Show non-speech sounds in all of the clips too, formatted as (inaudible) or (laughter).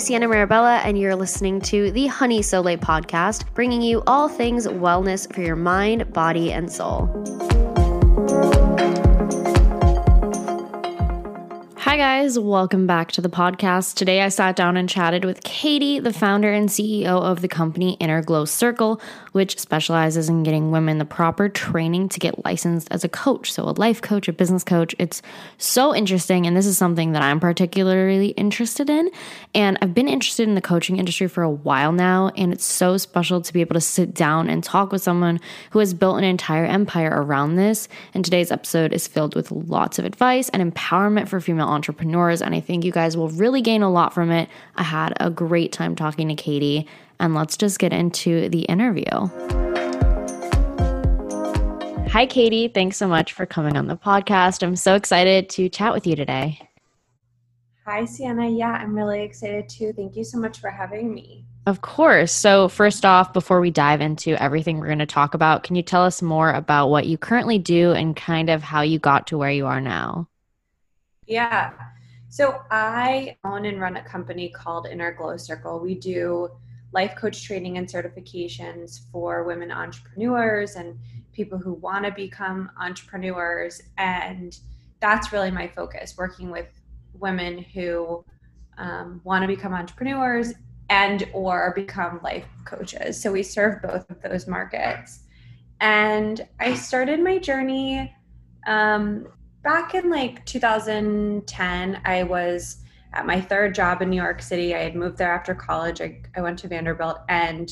Sienna Marabella, and you're listening to the Honey Soleil podcast, bringing you all things wellness for your mind, body, and soul. Guys. Welcome back to the podcast. Today, I sat down and chatted with Katie, the founder and CEO of the company Inner Glow Circle, which specializes in getting women the proper training to get licensed as a coach. So, a life coach, a business coach. It's so interesting. And this is something that I'm particularly interested in. And I've been interested in the coaching industry for a while now. And it's so special to be able to sit down and talk with someone who has built an entire empire around this. And today's episode is filled with lots of advice and empowerment for female entrepreneurs. And I think you guys will really gain a lot from it. I had a great time talking to Katie, and let's just get into the interview. Hi, Katie. Thanks so much for coming on the podcast. I'm so excited to chat with you today. Hi, Sienna. Yeah, I'm really excited too. Thank you so much for having me. Of course. So, first off, before we dive into everything we're going to talk about, can you tell us more about what you currently do and kind of how you got to where you are now? Yeah. So I own and run a company called Inner Glow Circle. We do life coach training and certifications for women entrepreneurs and people who want to become entrepreneurs. And that's really my focus working with women who um, want to become entrepreneurs and or become life coaches so we serve both of those markets and i started my journey um, back in like 2010, I was at my third job in New York City. I had moved there after college. I, I went to Vanderbilt and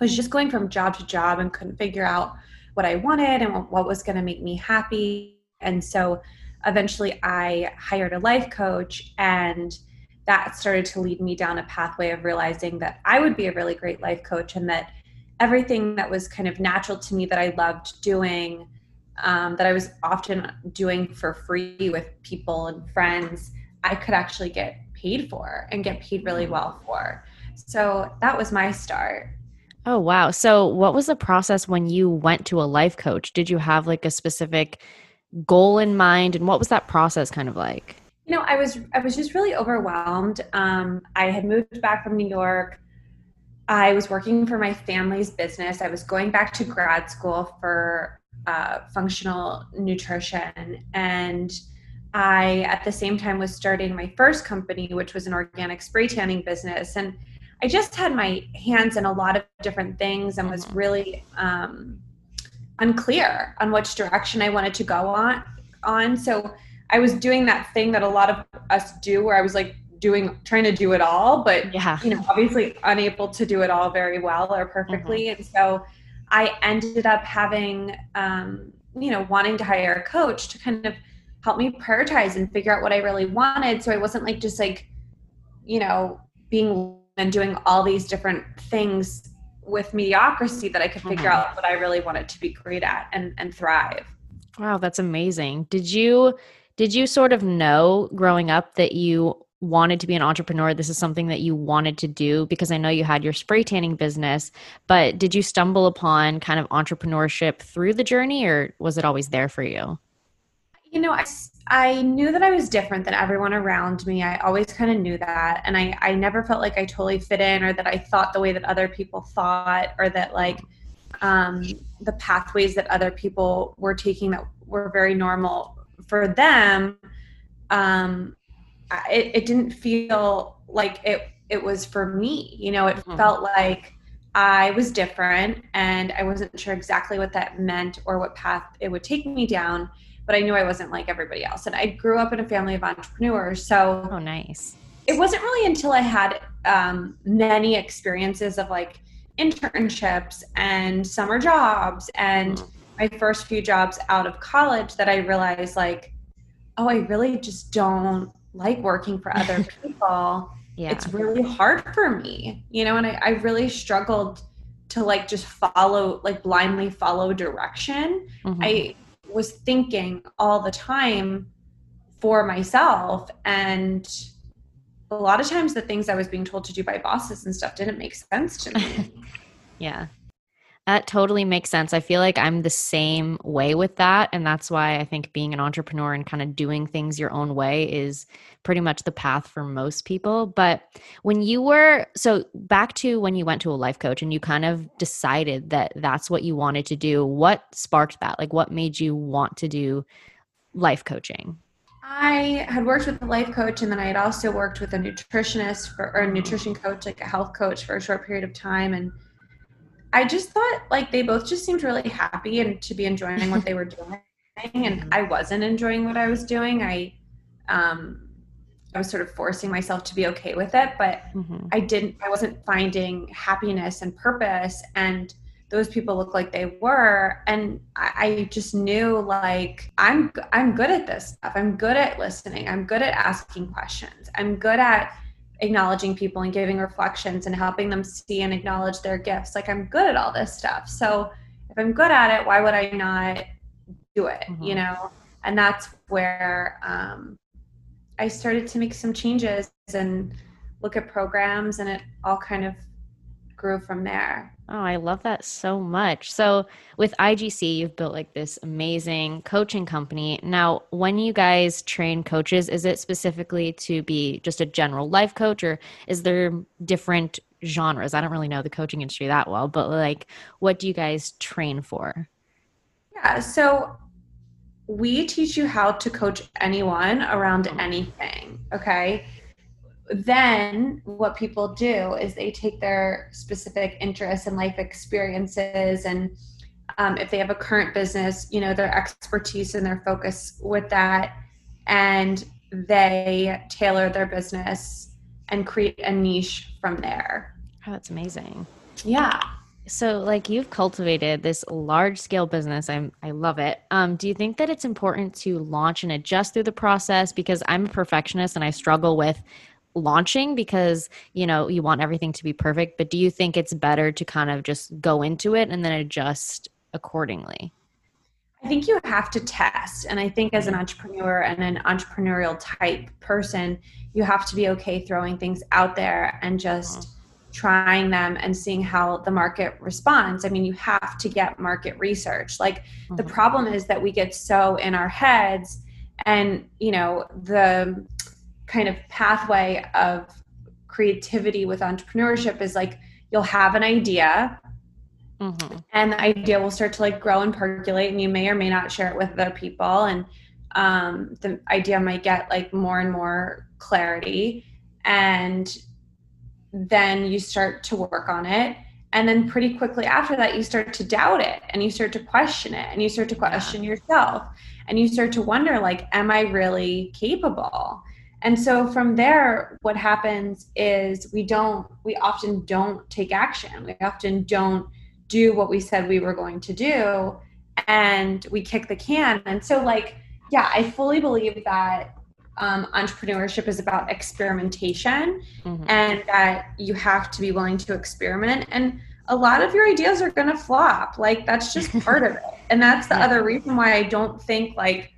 was just going from job to job and couldn't figure out what I wanted and what was going to make me happy. And so eventually I hired a life coach and that started to lead me down a pathway of realizing that I would be a really great life coach and that everything that was kind of natural to me that I loved doing um, that I was often doing for free with people and friends, I could actually get paid for and get paid really well for. So that was my start. Oh, wow. So, what was the process when you went to a life coach? Did you have like a specific goal in mind? And what was that process kind of like? You know, I was I was just really overwhelmed. Um, I had moved back from New York. I was working for my family's business. I was going back to grad school for uh, functional nutrition. And I, at the same time, was starting my first company, which was an organic spray tanning business. And I just had my hands in a lot of different things and was mm-hmm. really um, unclear on which direction I wanted to go on. On so I was doing that thing that a lot of us do, where I was like doing trying to do it all, but yeah. you know, obviously unable to do it all very well or perfectly. Mm-hmm. And so I ended up having, um, you know, wanting to hire a coach to kind of help me prioritize and figure out what I really wanted. So I wasn't like just like, you know, being and doing all these different things with mediocrity that I could figure mm-hmm. out what I really wanted to be great at and, and thrive. Wow, that's amazing. Did you did you sort of know growing up that you wanted to be an entrepreneur this is something that you wanted to do because i know you had your spray tanning business but did you stumble upon kind of entrepreneurship through the journey or was it always there for you? You know i, I knew that i was different than everyone around me. I always kind of knew that and I, I never felt like i totally fit in or that i thought the way that other people thought or that like um, the pathways that other people were taking that were very normal for them. Um, it, it didn't feel like it it was for me you know it mm-hmm. felt like i was different and i wasn't sure exactly what that meant or what path it would take me down but i knew i wasn't like everybody else and i grew up in a family of entrepreneurs so oh nice it wasn't really until i had um, many experiences of like internships and summer jobs and mm. my first few jobs out of college that i realized like oh i really just don't like working for other (laughs) people yeah. it's really hard for me you know and I, I really struggled to like just follow like blindly follow direction mm-hmm. i was thinking all the time for myself and a lot of times the things i was being told to do by bosses and stuff didn't make sense to me (laughs) yeah That totally makes sense. I feel like I'm the same way with that. And that's why I think being an entrepreneur and kind of doing things your own way is pretty much the path for most people. But when you were, so back to when you went to a life coach and you kind of decided that that's what you wanted to do, what sparked that? Like, what made you want to do life coaching? I had worked with a life coach and then I had also worked with a nutritionist for, or a nutrition coach, like a health coach for a short period of time. And I just thought like they both just seemed really happy and to be enjoying what they were doing. And mm-hmm. I wasn't enjoying what I was doing. I, um, I was sort of forcing myself to be okay with it, but mm-hmm. I didn't, I wasn't finding happiness and purpose. And those people look like they were. And I, I just knew like, I'm, I'm good at this stuff. I'm good at listening. I'm good at asking questions. I'm good at acknowledging people and giving reflections and helping them see and acknowledge their gifts. Like I'm good at all this stuff. So if I'm good at it, why would I not do it? Mm-hmm. You know? And that's where um, I started to make some changes and look at programs and it all kind of grew from there. Oh, I love that so much. So, with IGC, you've built like this amazing coaching company. Now, when you guys train coaches, is it specifically to be just a general life coach or is there different genres? I don't really know the coaching industry that well, but like, what do you guys train for? Yeah, so we teach you how to coach anyone around oh. anything, okay? Then what people do is they take their specific interests and life experiences and um, if they have a current business you know their expertise and their focus with that. And they tailor their business and create a niche from there. Oh that's amazing. Yeah. So like you've cultivated this large scale business. I'm i love it. Um, do you think that it's important to launch and adjust through the process? Because i'm a perfectionist and i struggle with launching because you know you want everything to be perfect but do you think it's better to kind of just go into it and then adjust accordingly i think you have to test and i think as an entrepreneur and an entrepreneurial type person you have to be okay throwing things out there and just uh-huh. trying them and seeing how the market responds i mean you have to get market research like uh-huh. the problem is that we get so in our heads and you know the kind of pathway of creativity with entrepreneurship is like you'll have an idea mm-hmm. and the idea will start to like grow and percolate and you may or may not share it with other people and um, the idea might get like more and more clarity and then you start to work on it and then pretty quickly after that you start to doubt it and you start to question it and you start to question yeah. yourself and you start to wonder like am i really capable and so from there what happens is we don't we often don't take action. We often don't do what we said we were going to do and we kick the can. And so like yeah i fully believe that um, entrepreneurship is about experimentation mm-hmm. and that you have to be willing to experiment. And a lot of your ideas are going to flop. Like that's just (laughs) part of it. And that's the yeah. other reason why i don't think like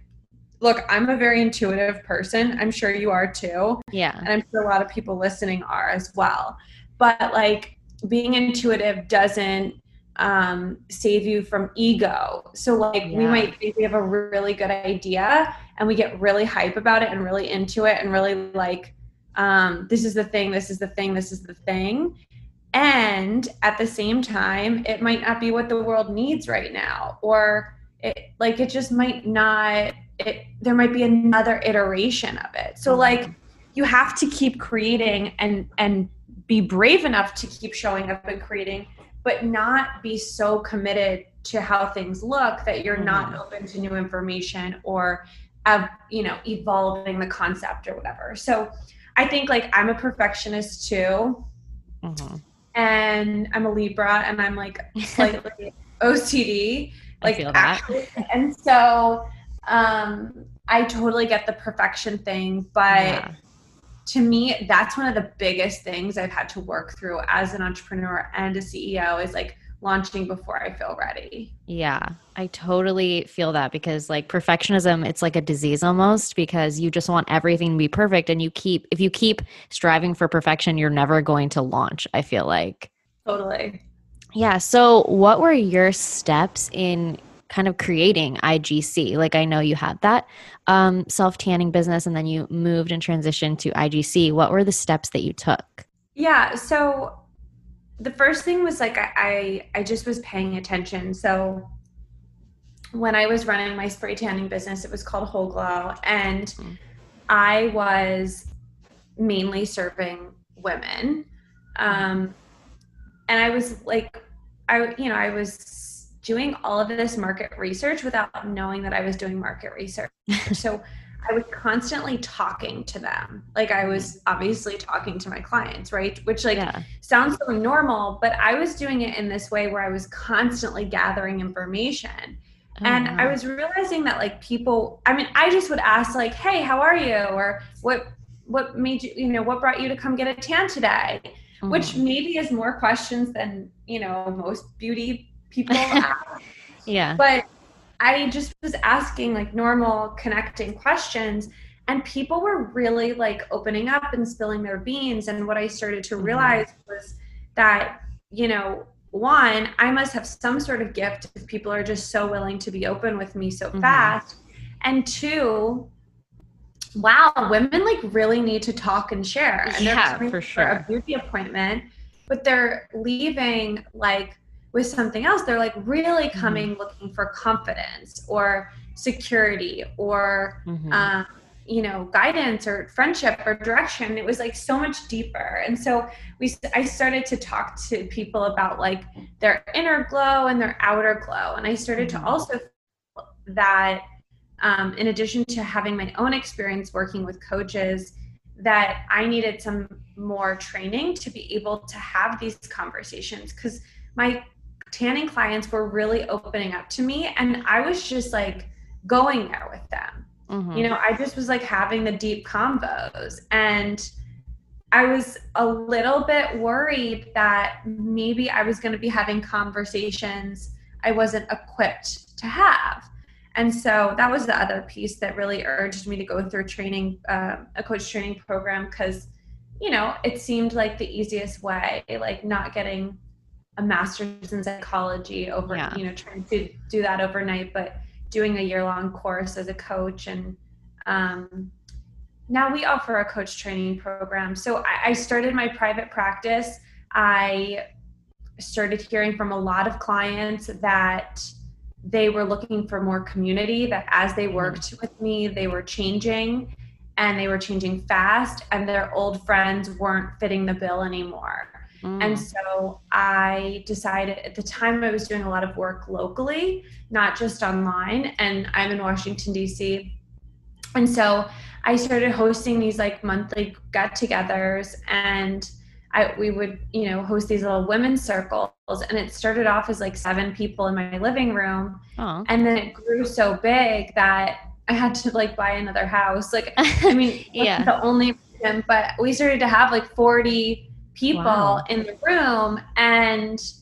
look, I'm a very intuitive person. I'm sure you are too. Yeah. And I'm sure a lot of people listening are as well. But like being intuitive doesn't um, save you from ego. So like yeah. we might think we have a really good idea and we get really hype about it and really into it and really like um, this is the thing, this is the thing, this is the thing. And at the same time, it might not be what the world needs right now, or it like it just might not it there might be another iteration of it so mm-hmm. like you have to keep creating and and be brave enough to keep showing up and creating but not be so committed to how things look that you're not mm-hmm. open to new information or uh, you know evolving the concept or whatever so i think like i'm a perfectionist too mm-hmm. and i'm a libra and i'm like (laughs) slightly ocd like actually, and so um, I totally get the perfection thing, but yeah. to me, that's one of the biggest things I've had to work through as an entrepreneur and a CEO is like launching before I feel ready. Yeah, I totally feel that because like perfectionism, it's like a disease almost because you just want everything to be perfect and you keep, if you keep striving for perfection, you're never going to launch, I feel like. Totally. Yeah. So, what were your steps in kind of creating IGC? Like, I know you had that um, self tanning business and then you moved and transitioned to IGC. What were the steps that you took? Yeah. So, the first thing was like I, I, just was paying attention. So, when I was running my spray tanning business, it was called Whole Glow, and mm-hmm. I was mainly serving women. Um, and I was like, I, you know, I was doing all of this market research without knowing that I was doing market research. (laughs) so I was constantly talking to them. Like I was obviously talking to my clients, right? Which like yeah. sounds so normal, but I was doing it in this way where I was constantly gathering information. Oh, and I was realizing that like people, I mean, I just would ask like, "Hey, how are you?" or "What what made you, you know, what brought you to come get a tan today?" Mm-hmm. Which maybe is more questions than, you know, most beauty people (laughs) ask. yeah. But I just was asking like normal connecting questions and people were really like opening up and spilling their beans and what I started to mm-hmm. realize mm-hmm. was that, you know, one, I must have some sort of gift if people are just so willing to be open with me so mm-hmm. fast. And two, wow, women like really need to talk and share. And yeah, for sure. For a beauty appointment, but they're leaving like with something else. They're like really mm-hmm. coming mm-hmm. looking for confidence or security or mm-hmm. um, you know guidance or friendship or direction it was like so much deeper and so we i started to talk to people about like their inner glow and their outer glow and i started to mm-hmm. also that um, in addition to having my own experience working with coaches that i needed some more training to be able to have these conversations because my tanning clients were really opening up to me and i was just like going there with them Mm-hmm. You know, I just was like having the deep combos and I was a little bit worried that maybe I was going to be having conversations I wasn't equipped to have. And so that was the other piece that really urged me to go through training, uh, a coach training program, because, you know, it seemed like the easiest way, like not getting a master's in psychology over, yeah. you know, trying to do that overnight, but doing a year long course as a coach and um, now we offer a coach training program so I, I started my private practice i started hearing from a lot of clients that they were looking for more community that as they mm-hmm. worked with me they were changing and they were changing fast and their old friends weren't fitting the bill anymore Mm. And so I decided at the time I was doing a lot of work locally, not just online. And I'm in Washington, D.C. And so I started hosting these like monthly get togethers and I, we would, you know, host these little women's circles. And it started off as like seven people in my living room. Aww. And then it grew so big that I had to like buy another house. Like, I mean, (laughs) yeah. the only, but we started to have like 40 people wow. in the room and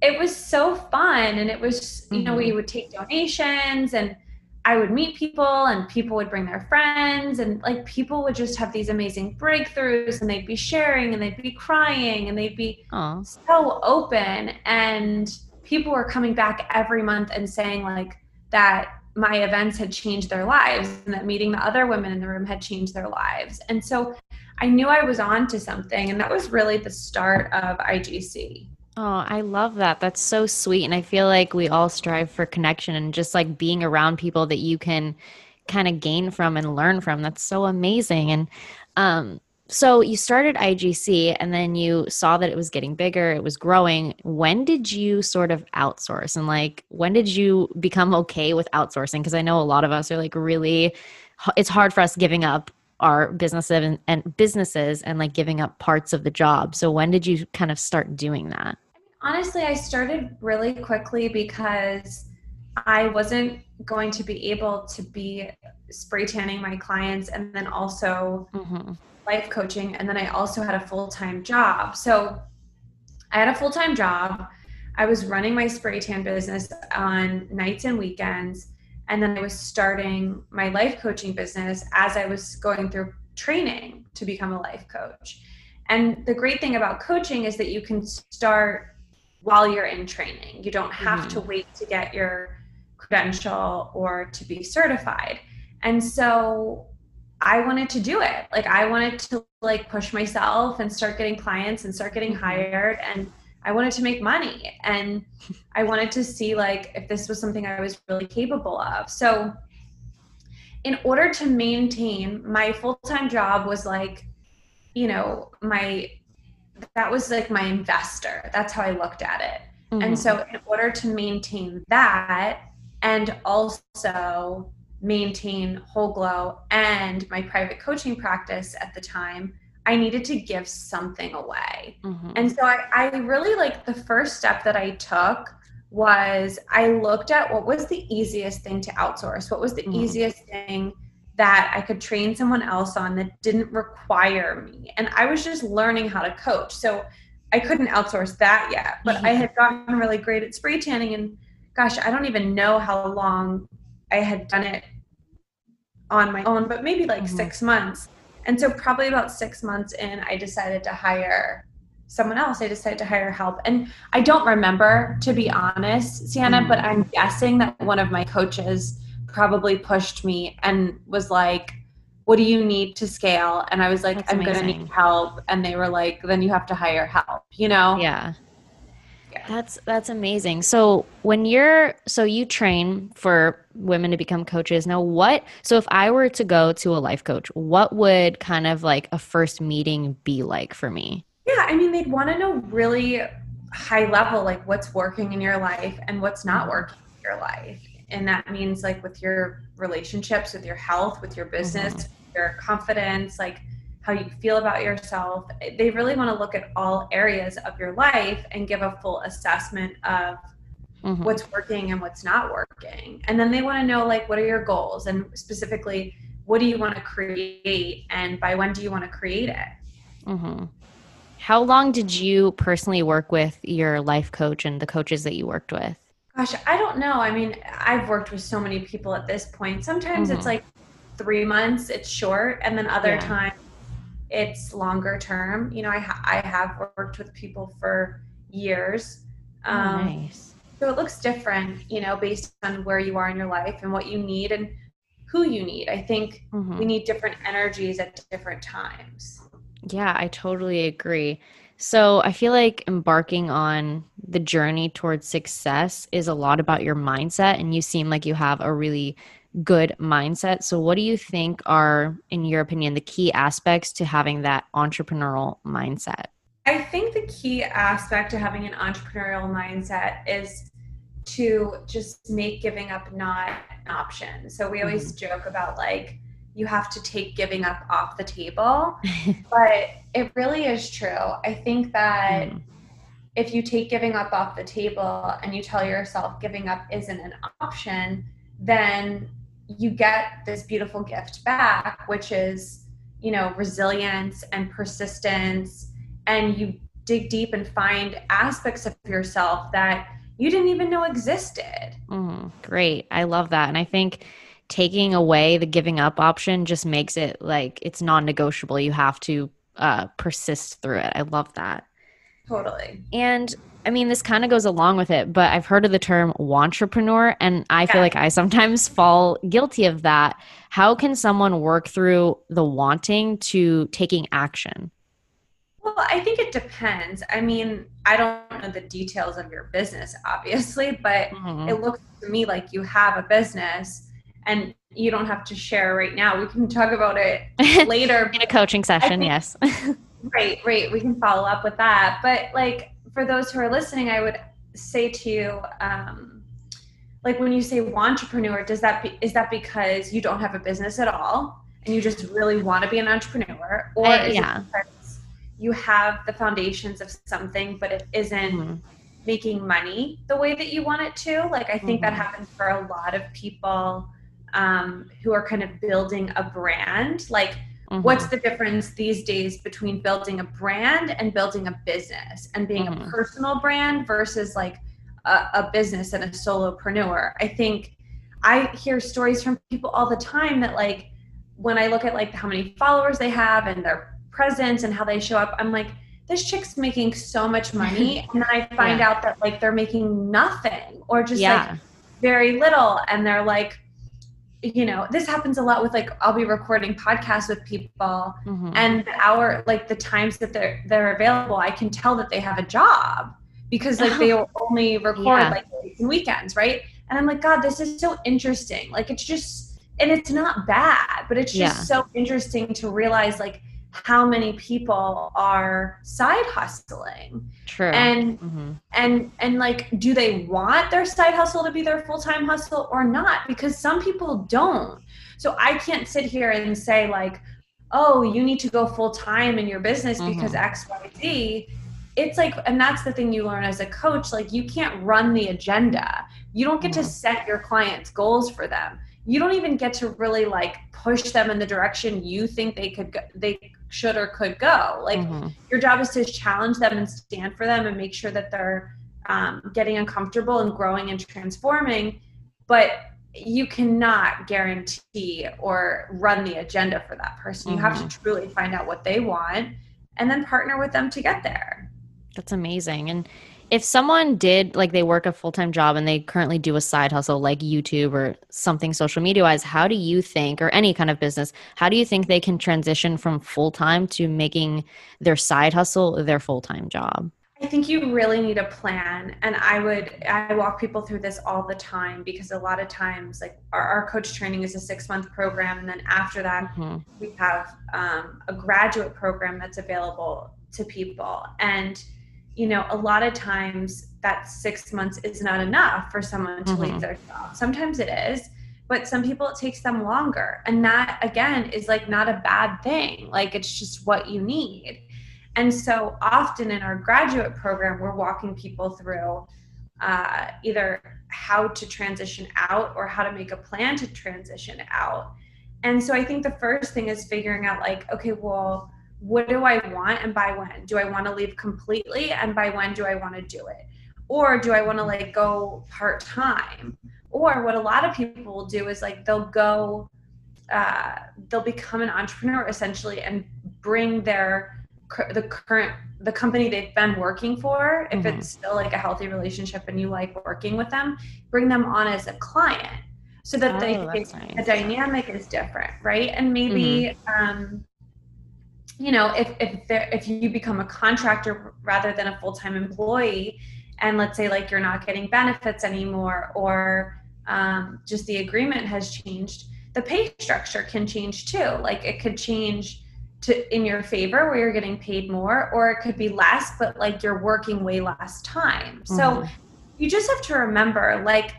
it was so fun and it was you mm-hmm. know we mm-hmm. would take donations and I would meet people and people would bring their friends and like people would just have these amazing breakthroughs and they'd be sharing and they'd be crying and they'd be Aww. so open and people were coming back every month and saying like that my events had changed their lives and that meeting the other women in the room had changed their lives. And so I knew I was on to something. And that was really the start of IGC. Oh, I love that. That's so sweet. And I feel like we all strive for connection and just like being around people that you can kind of gain from and learn from. That's so amazing. And um, so you started IGC and then you saw that it was getting bigger, it was growing. When did you sort of outsource? And like, when did you become okay with outsourcing? Because I know a lot of us are like really, it's hard for us giving up our businesses and, and businesses and like giving up parts of the job. So when did you kind of start doing that? Honestly, I started really quickly because I wasn't going to be able to be spray tanning my clients and then also mm-hmm. life coaching. And then I also had a full time job. So I had a full time job. I was running my spray tan business on nights and weekends. And then I was starting my life coaching business as I was going through training to become a life coach. And the great thing about coaching is that you can start while you're in training. You don't have mm-hmm. to wait to get your credential or to be certified. And so I wanted to do it. Like I wanted to like push myself and start getting clients and start getting mm-hmm. hired and I wanted to make money and I wanted to see like if this was something I was really capable of. So in order to maintain my full-time job was like you know my that was like my investor that's how i looked at it mm-hmm. and so in order to maintain that and also maintain whole glow and my private coaching practice at the time i needed to give something away mm-hmm. and so I, I really like the first step that i took was I looked at what was the easiest thing to outsource, what was the mm-hmm. easiest thing that I could train someone else on that didn't require me. And I was just learning how to coach. So I couldn't outsource that yet, but mm-hmm. I had gotten really great at spray tanning. And gosh, I don't even know how long I had done it on my own, but maybe like mm-hmm. six months. And so, probably about six months in, I decided to hire someone else. I decided to hire help. And I don't remember, to be honest, Sienna, mm-hmm. but I'm guessing that one of my coaches probably pushed me and was like, what do you need to scale? And I was like, That's I'm going to need help. And they were like, then you have to hire help, you know? Yeah. Yeah. That's that's amazing. So when you're so you train for women to become coaches. Now what so if I were to go to a life coach, what would kind of like a first meeting be like for me? Yeah, I mean, they'd want to know really high level, like what's working in your life and what's not working in your life. And that means like with your relationships, with your health, with your business, mm-hmm. your confidence, like how you feel about yourself. They really want to look at all areas of your life and give a full assessment of mm-hmm. what's working and what's not working. And then they want to know like what are your goals and specifically what do you want to create and by when do you want to create it? Mm-hmm. How long did you personally work with your life coach and the coaches that you worked with? Gosh, I don't know. I mean, I've worked with so many people at this point. Sometimes mm-hmm. it's like three months, it's short, and then other yeah. times it's longer term. You know, I, ha- I have worked with people for years. Oh, um, nice. So it looks different, you know, based on where you are in your life and what you need and who you need. I think mm-hmm. we need different energies at different times. Yeah, I totally agree. So I feel like embarking on the journey towards success is a lot about your mindset, and you seem like you have a really good mindset. So, what do you think are, in your opinion, the key aspects to having that entrepreneurial mindset? I think the key aspect to having an entrepreneurial mindset is to just make giving up not an option. So, we always mm-hmm. joke about like, you have to take giving up off the table. (laughs) but it really is true. I think that mm. if you take giving up off the table and you tell yourself giving up isn't an option, then you get this beautiful gift back, which is, you know, resilience and persistence. And you dig deep and find aspects of yourself that you didn't even know existed. Mm, great. I love that. And I think taking away the giving up option just makes it like it's non-negotiable you have to uh, persist through it i love that totally and i mean this kind of goes along with it but i've heard of the term wantrepreneur and i feel like i sometimes (laughs) fall guilty of that how can someone work through the wanting to taking action well, I think it depends. I mean, I don't know the details of your business, obviously, but mm-hmm. it looks to me like you have a business and you don't have to share right now. We can talk about it (laughs) later. In a coaching session, think, yes. (laughs) right, right. We can follow up with that. But like for those who are listening, I would say to you, um, like when you say wantrepreneur, does that be, is that because you don't have a business at all and you just really want to be an entrepreneur, or I, yeah. you have the foundations of something, but it isn't mm-hmm. making money the way that you want it to? Like I think mm-hmm. that happens for a lot of people um, who are kind of building a brand like mm-hmm. what's the difference these days between building a brand and building a business and being mm-hmm. a personal brand versus like a, a business and a solopreneur i think i hear stories from people all the time that like when i look at like how many followers they have and their presence and how they show up i'm like this chick's making so much (laughs) money and then i find yeah. out that like they're making nothing or just yeah. like very little and they're like you know this happens a lot with like i'll be recording podcasts with people mm-hmm. and the hour like the times that they're they're available i can tell that they have a job because like they (laughs) only record yeah. like weekends right and i'm like god this is so interesting like it's just and it's not bad but it's just yeah. so interesting to realize like how many people are side hustling. True. And mm-hmm. and and like do they want their side hustle to be their full-time hustle or not? Because some people don't. So i can't sit here and say like oh you need to go full-time in your business mm-hmm. because xyz it's like and that's the thing you learn as a coach like you can't run the agenda. You don't get mm-hmm. to set your clients goals for them. You don't even get to really like push them in the direction you think they could go, they should or could go. Like mm-hmm. your job is to challenge them and stand for them and make sure that they're um, getting uncomfortable and growing and transforming. But you cannot guarantee or run the agenda for that person. Mm-hmm. You have to mm-hmm. truly find out what they want and then partner with them to get there. That's amazing. And if someone did like they work a full-time job and they currently do a side hustle like youtube or something social media wise how do you think or any kind of business how do you think they can transition from full-time to making their side hustle their full-time job I think you really need a plan. And I would, I walk people through this all the time because a lot of times, like our, our coach training is a six month program. And then after that, mm-hmm. we have um, a graduate program that's available to people. And you know, a lot of times that six months is not enough for someone to mm-hmm. leave their job. Sometimes it is, but some people it takes them longer. And that, again, is like not a bad thing. Like it's just what you need. And so often in our graduate program, we're walking people through uh, either how to transition out or how to make a plan to transition out. And so I think the first thing is figuring out, like, okay, well, what do I want and by when? Do I want to leave completely and by when do I want to do it? Or do I want to like go part time? Or what a lot of people will do is like they'll go, uh, they'll become an entrepreneur essentially and bring their the current the company they've been working for if mm-hmm. it's still like a healthy relationship and you like working with them bring them on as a client so that oh, they nice. the dynamic is different right and maybe mm-hmm. um you know if if there if you become a contractor rather than a full-time employee and let's say like you're not getting benefits anymore or um, just the agreement has changed the pay structure can change too. Like it could change to in your favor where you're getting paid more or it could be less but like you're working way less time. Mm-hmm. so you just have to remember like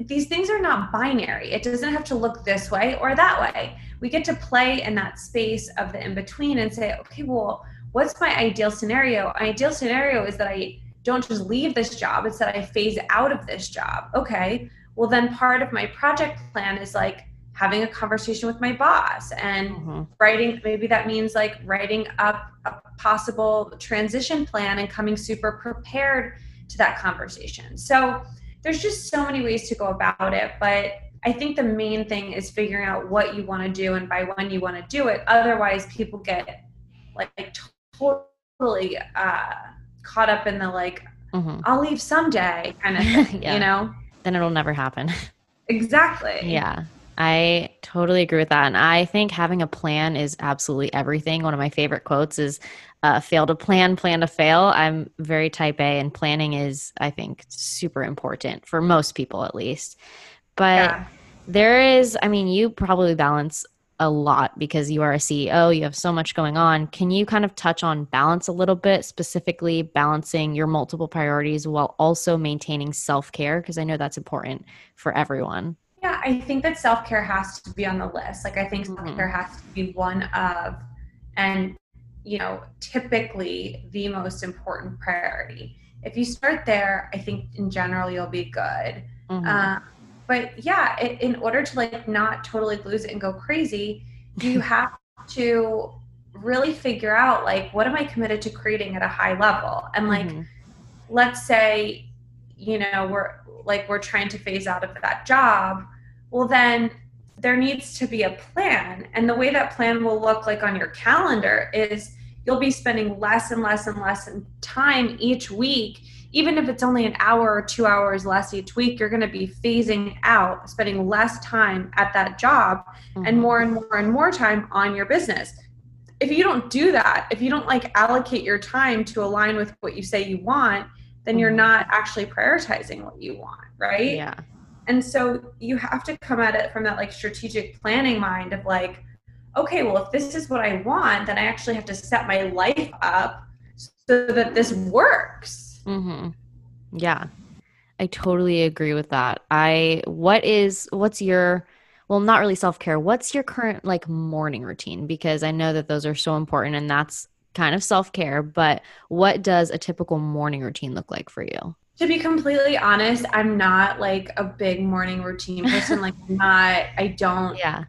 these things are not binary. It doesn't have to look this way or that way we get to play in that space of the in between and say, okay, well, what's my ideal scenario? My ideal scenario is that I don't just leave this job, it's that I phase out of this job. Okay, well, then part of my project plan is like having a conversation with my boss and mm-hmm. writing, maybe that means like writing up a possible transition plan and coming super prepared to that conversation. So there's just so many ways to go about it, but I think the main thing is figuring out what you want to do and by when you want to do it. Otherwise, people get like totally uh, caught up in the like, mm-hmm. I'll leave someday kind of (laughs) thing, yeah. you know? Then it'll never happen. Exactly. Yeah. I totally agree with that. And I think having a plan is absolutely everything. One of my favorite quotes is uh, fail to plan, plan to fail. I'm very type A, and planning is, I think, super important for most people at least. But yeah. there is, I mean, you probably balance a lot because you are a CEO, you have so much going on. Can you kind of touch on balance a little bit, specifically balancing your multiple priorities while also maintaining self care? Because I know that's important for everyone. Yeah, I think that self care has to be on the list. Like, I think self care mm-hmm. has to be one of, and, you know, typically the most important priority. If you start there, I think in general you'll be good. Mm-hmm. Uh, but yeah it, in order to like not totally lose it and go crazy you (laughs) have to really figure out like what am i committed to creating at a high level and like mm-hmm. let's say you know we're like we're trying to phase out of that job well then there needs to be a plan and the way that plan will look like on your calendar is you'll be spending less and less and less time each week even if it's only an hour or two hours less each week, you're going to be phasing out, spending less time at that job mm-hmm. and more and more and more time on your business. If you don't do that, if you don't like allocate your time to align with what you say you want, then you're mm-hmm. not actually prioritizing what you want, right? Yeah. And so you have to come at it from that like strategic planning mind of like, okay, well, if this is what I want, then I actually have to set my life up so that this works Mm-hmm. Yeah, I totally agree with that. I what is what's your well, not really self care. What's your current like morning routine? Because I know that those are so important, and that's kind of self care. But what does a typical morning routine look like for you? To be completely honest, I'm not like a big morning routine person. like, I'm not. I don't. (laughs) Yeah.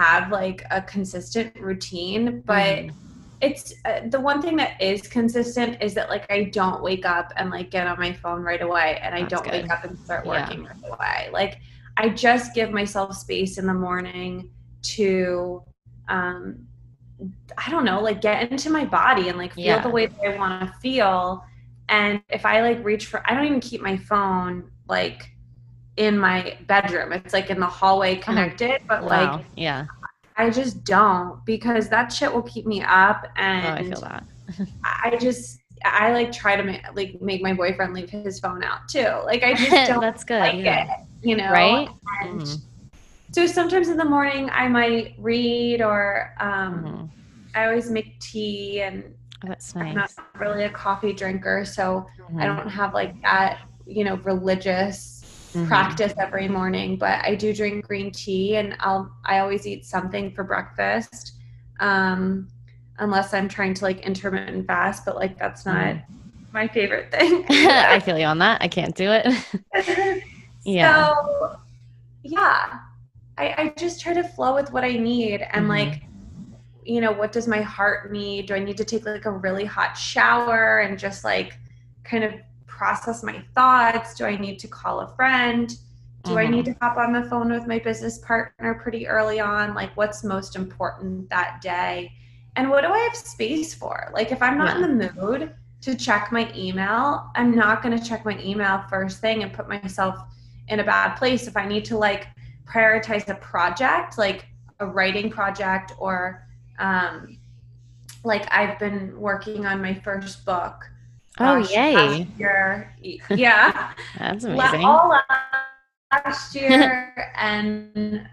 Have like a consistent routine, but. Mm-hmm it's uh, the one thing that is consistent is that like I don't wake up and like get on my phone right away and I That's don't good. wake up and start working yeah. right away. Like I just give myself space in the morning to um I don't know, like get into my body and like feel yeah. the way that I want to feel. And if I like reach for I don't even keep my phone like in my bedroom. It's like in the hallway uh-huh. connected, but wow. like yeah. I just don't because that shit will keep me up and oh, I feel that. (laughs) I just I like try to make, like make my boyfriend leave his phone out too. Like I just (laughs) don't That's good. like yeah. it, you know. Right? Mm-hmm. so sometimes in the morning I might read or um mm-hmm. I always make tea and oh, that's nice. I'm not really a coffee drinker, so mm-hmm. I don't have like that, you know, religious mm-hmm. practice every morning, but I do drink green tea and I'll I always eat something for breakfast. Um, unless I'm trying to like intermittent fast, but like that's not mm-hmm. my favorite thing. (laughs) (laughs) I feel you on that. I can't do it. (laughs) yeah. So yeah. I, I just try to flow with what I need and mm-hmm. like you know, what does my heart need? Do I need to take like a really hot shower and just like kind of process my thoughts? Do I need to call a friend? Do mm-hmm. I need to hop on the phone with my business partner pretty early on? Like, what's most important that day? And what do I have space for? Like, if I'm not yeah. in the mood to check my email, I'm not going to check my email first thing and put myself in a bad place. If I need to, like, prioritize a project, like a writing project, or um, like I've been working on my first book Oh, Gosh, yay. Year, yeah. (laughs) That's amazing. All last year (laughs) and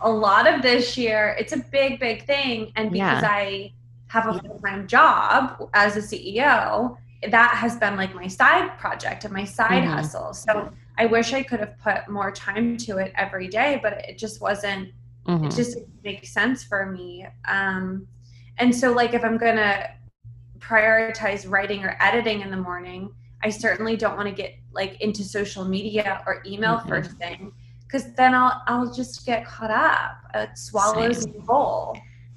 a lot of this year. It's a big, big thing. And because yeah. I have a full time job as a CEO, that has been like my side project and my side mm-hmm. hustle. So I wish I could have put more time to it every day, but it just wasn't, mm-hmm. it just didn't make sense for me. Um, and so, like, if I'm going to prioritize writing or editing in the morning, I certainly don't want to get like into social media or email mm-hmm. first thing because then I'll I'll just get caught up. It swallows me whole.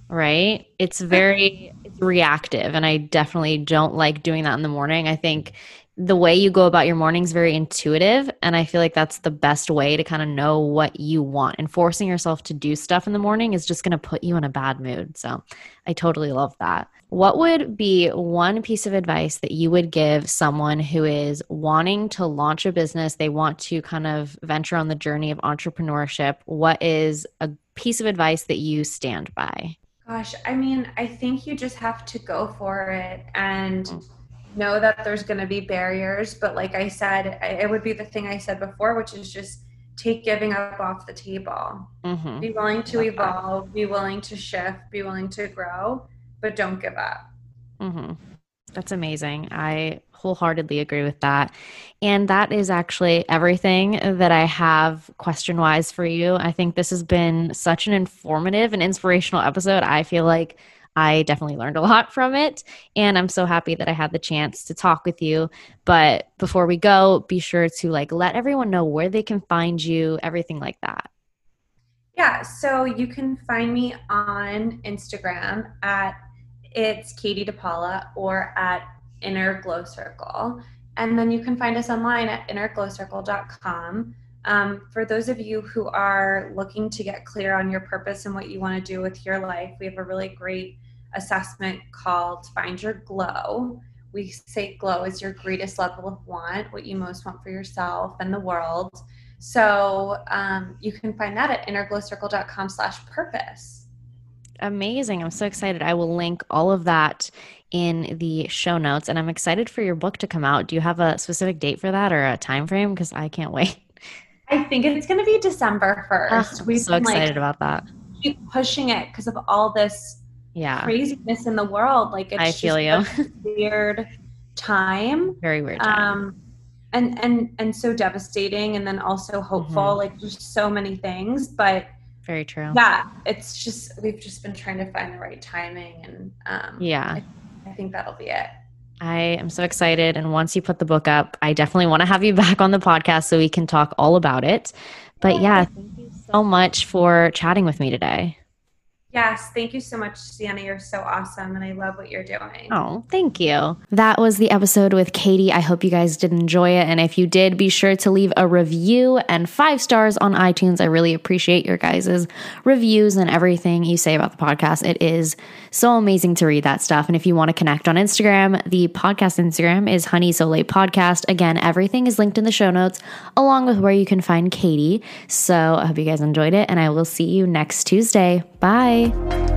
Right? It's very it's reactive and I definitely don't like doing that in the morning. I think the way you go about your morning is very intuitive and i feel like that's the best way to kind of know what you want and forcing yourself to do stuff in the morning is just going to put you in a bad mood so i totally love that. What would be one piece of advice that you would give someone who is wanting to launch a business they want to kind of venture on the journey of entrepreneurship? What is a piece of advice that you stand by? Gosh i mean i think you just have to go for it and mm know that there's going to be barriers but like i said it would be the thing i said before which is just take giving up off the table. Mm-hmm. be willing to evolve be willing to shift be willing to grow but don't give up. Mm-hmm. that's amazing. I wholeheartedly agree with that. And that is actually everything that i have question wise for you. I think this has been such an informative and inspirational episode. I feel like I definitely learned a lot from it. And I'm so happy that I had the chance to talk with you. But before we go, be sure to like let everyone know where they can find you, everything like that. Yeah, so you can find me on Instagram at it's Katie DePaula or at Inner Glow Circle. And then you can find us online at innerglowcircle.com. Um, for those of you who are looking to get clear on your purpose and what you want to do with your life, we have a really great assessment called Find Your Glow. We say glow is your greatest level of want, what you most want for yourself and the world. So um, you can find that at innerglowcircle.com slash purpose. Amazing. I'm so excited. I will link all of that in the show notes and I'm excited for your book to come out. Do you have a specific date for that or a time frame? Because I can't wait. I think it's going to be December 1st. Oh, We've so excited like, about that. Keep pushing it because of all this yeah craziness in the world. Like it's I feel you. weird time. (laughs) Very weird time. Um, and and and so devastating and then also hopeful mm-hmm. like just so many things but very true yeah it's just we've just been trying to find the right timing and um, yeah I, I think that'll be it I am so excited. And once you put the book up, I definitely want to have you (laughs) back on the podcast so we can talk all about it. But yeah, thank you so much for chatting with me today. Yes, thank you so much, Sienna. You're so awesome, and I love what you're doing. Oh, thank you. That was the episode with Katie. I hope you guys did enjoy it. And if you did, be sure to leave a review and five stars on iTunes. I really appreciate your guys' reviews and everything you say about the podcast. It is so amazing to read that stuff. And if you want to connect on Instagram, the podcast Instagram is Honey Soleil Podcast. Again, everything is linked in the show notes, along with where you can find Katie. So I hope you guys enjoyed it, and I will see you next Tuesday. Bye. 拜。